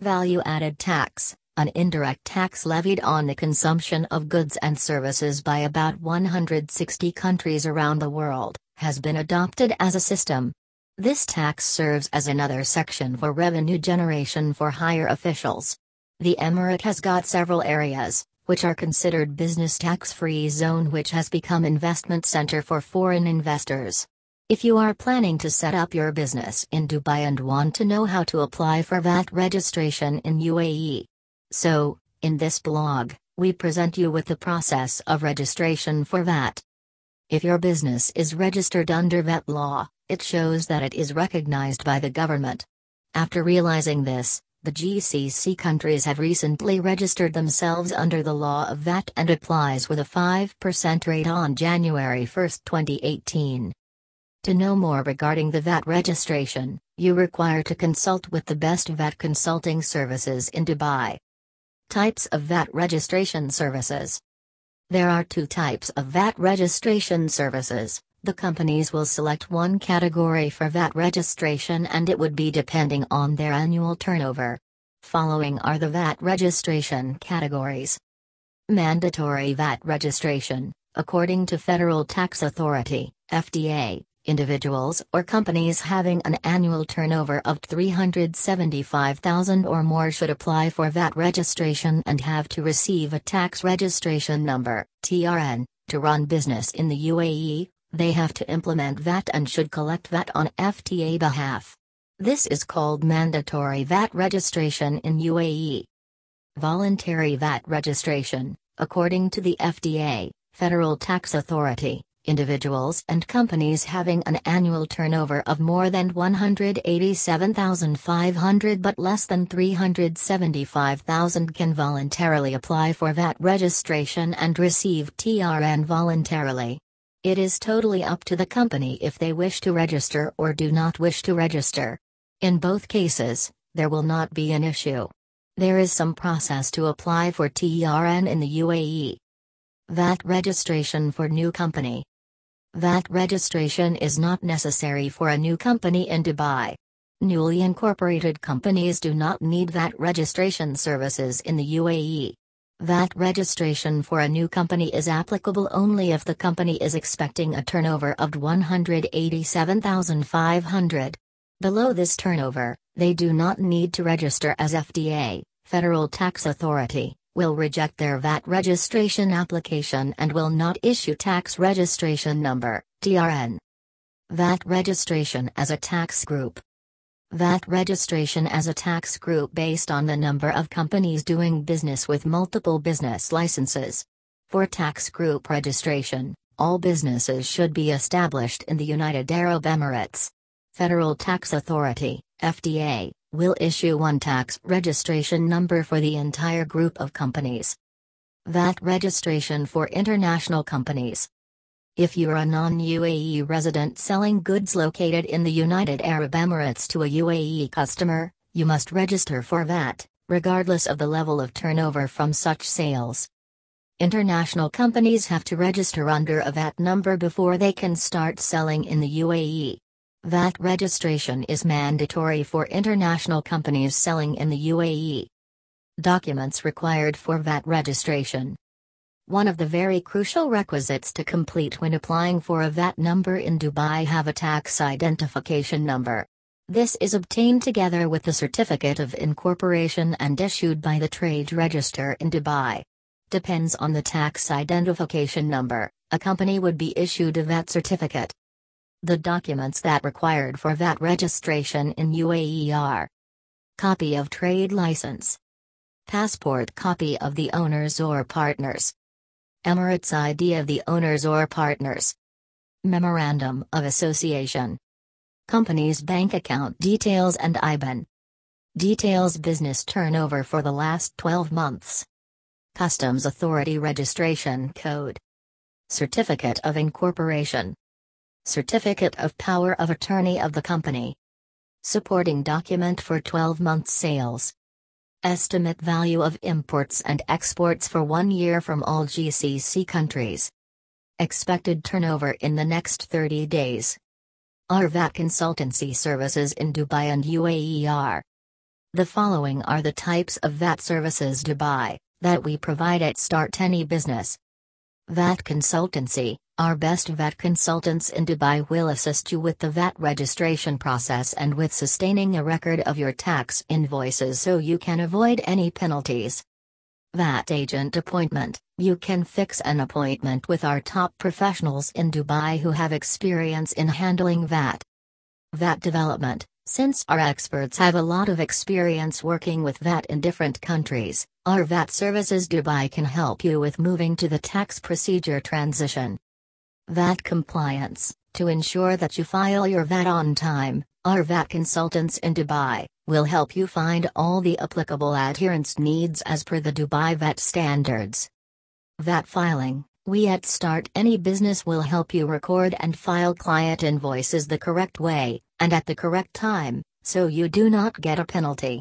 Value added tax, an indirect tax levied on the consumption of goods and services by about 160 countries around the world, has been adopted as a system. This tax serves as another section for revenue generation for higher officials. The emirate has got several areas, which are considered business tax-free zone which has become investment center for foreign investors. If you are planning to set up your business in Dubai and want to know how to apply for VAT registration in UAE. So, in this blog, we present you with the process of registration for VAT. If your business is registered under VAT law, it shows that it is recognized by the government. After realizing this, the GCC countries have recently registered themselves under the law of VAT and applies with a 5% rate on January 1, 2018. To know more regarding the VAT registration, you require to consult with the best VAT consulting services in Dubai. Types of VAT registration services There are two types of VAT registration services the companies will select one category for VAT registration and it would be depending on their annual turnover. Following are the VAT registration categories. Mandatory VAT registration, according to Federal Tax Authority, FTA, individuals or companies having an annual turnover of 375,000 or more should apply for VAT registration and have to receive a tax registration number, TRN, to run business in the UAE, they have to implement VAT and should collect VAT on FTA behalf. This is called mandatory VAT registration in UAE. Voluntary VAT registration, according to the FTA, Federal Tax Authority, individuals and companies having an annual turnover of more than 187,500 but less than 375,000 can voluntarily apply for VAT registration and receive TRN voluntarily. It is totally up to the company if they wish to register or do not wish to register. In both cases, there will not be an issue. There is some process to apply for TRN in the UAE. VAT registration for new company. VAT registration is not necessary for a new company in Dubai. Newly incorporated companies do not need VAT registration services in the UAE. VAT registration for a new company is applicable only if the company is expecting a turnover of 187,500. Below this turnover, they do not need to register as FTA, Federal Tax Authority, will reject their VAT registration application and will not issue tax registration number, TRN. VAT registration as a tax group. VAT registration as a tax group based on the number of companies doing business with multiple business licenses. For tax group registration, all businesses should be established in the United Arab Emirates. Federal Tax Authority, FTA, will issue one tax registration number for the entire group of companies. VAT registration for international companies. If you're a non-UAE resident selling goods located in the United Arab Emirates to a UAE customer, you must register for VAT, regardless of the level of turnover from such sales. International companies have to register under a VAT number before they can start selling in the UAE. VAT registration is mandatory for international companies selling in the UAE. Documents required for VAT registration one of the very crucial requisites to complete when applying for a VAT number in Dubai have a tax identification number. This is obtained together with the certificate of incorporation and issued by the trade register in Dubai. Depends on the tax identification number, a company would be issued a VAT certificate. The documents that required for VAT registration in UAE are Copy of trade license, Passport copy of the owners or partners, Emirates ID of the owners or partners. Memorandum of Association. Company's bank account details and IBAN. Details business turnover for the last 12 months. Customs Authority Registration Code. Certificate of Incorporation. Certificate of Power of Attorney of the company. Supporting document for 12 months sales. Estimate value of imports and exports for one year from all GCC countries. Expected turnover in the next 30 days. Our VAT consultancy services in Dubai and UAE are The following are the types of VAT services Dubai that we provide at Start Any Business. VAT Consultancy Our best VAT consultants in Dubai will assist you with the VAT registration process and with sustaining a record of your tax invoices so you can avoid any penalties. VAT Agent Appointment You can fix an appointment with our top professionals in Dubai who have experience in handling VAT. VAT Development Since our experts have a lot of experience working with VAT in different countries, our VAT Services Dubai can help you with moving to the tax procedure transition. VAT Compliance To ensure that you file your VAT on time, our VAT consultants in Dubai will help you find all the applicable adherence needs as per the Dubai VAT standards. VAT filing We at Start Any Business will help you record and file client invoices the correct way, and at the correct time, so you do not get a penalty.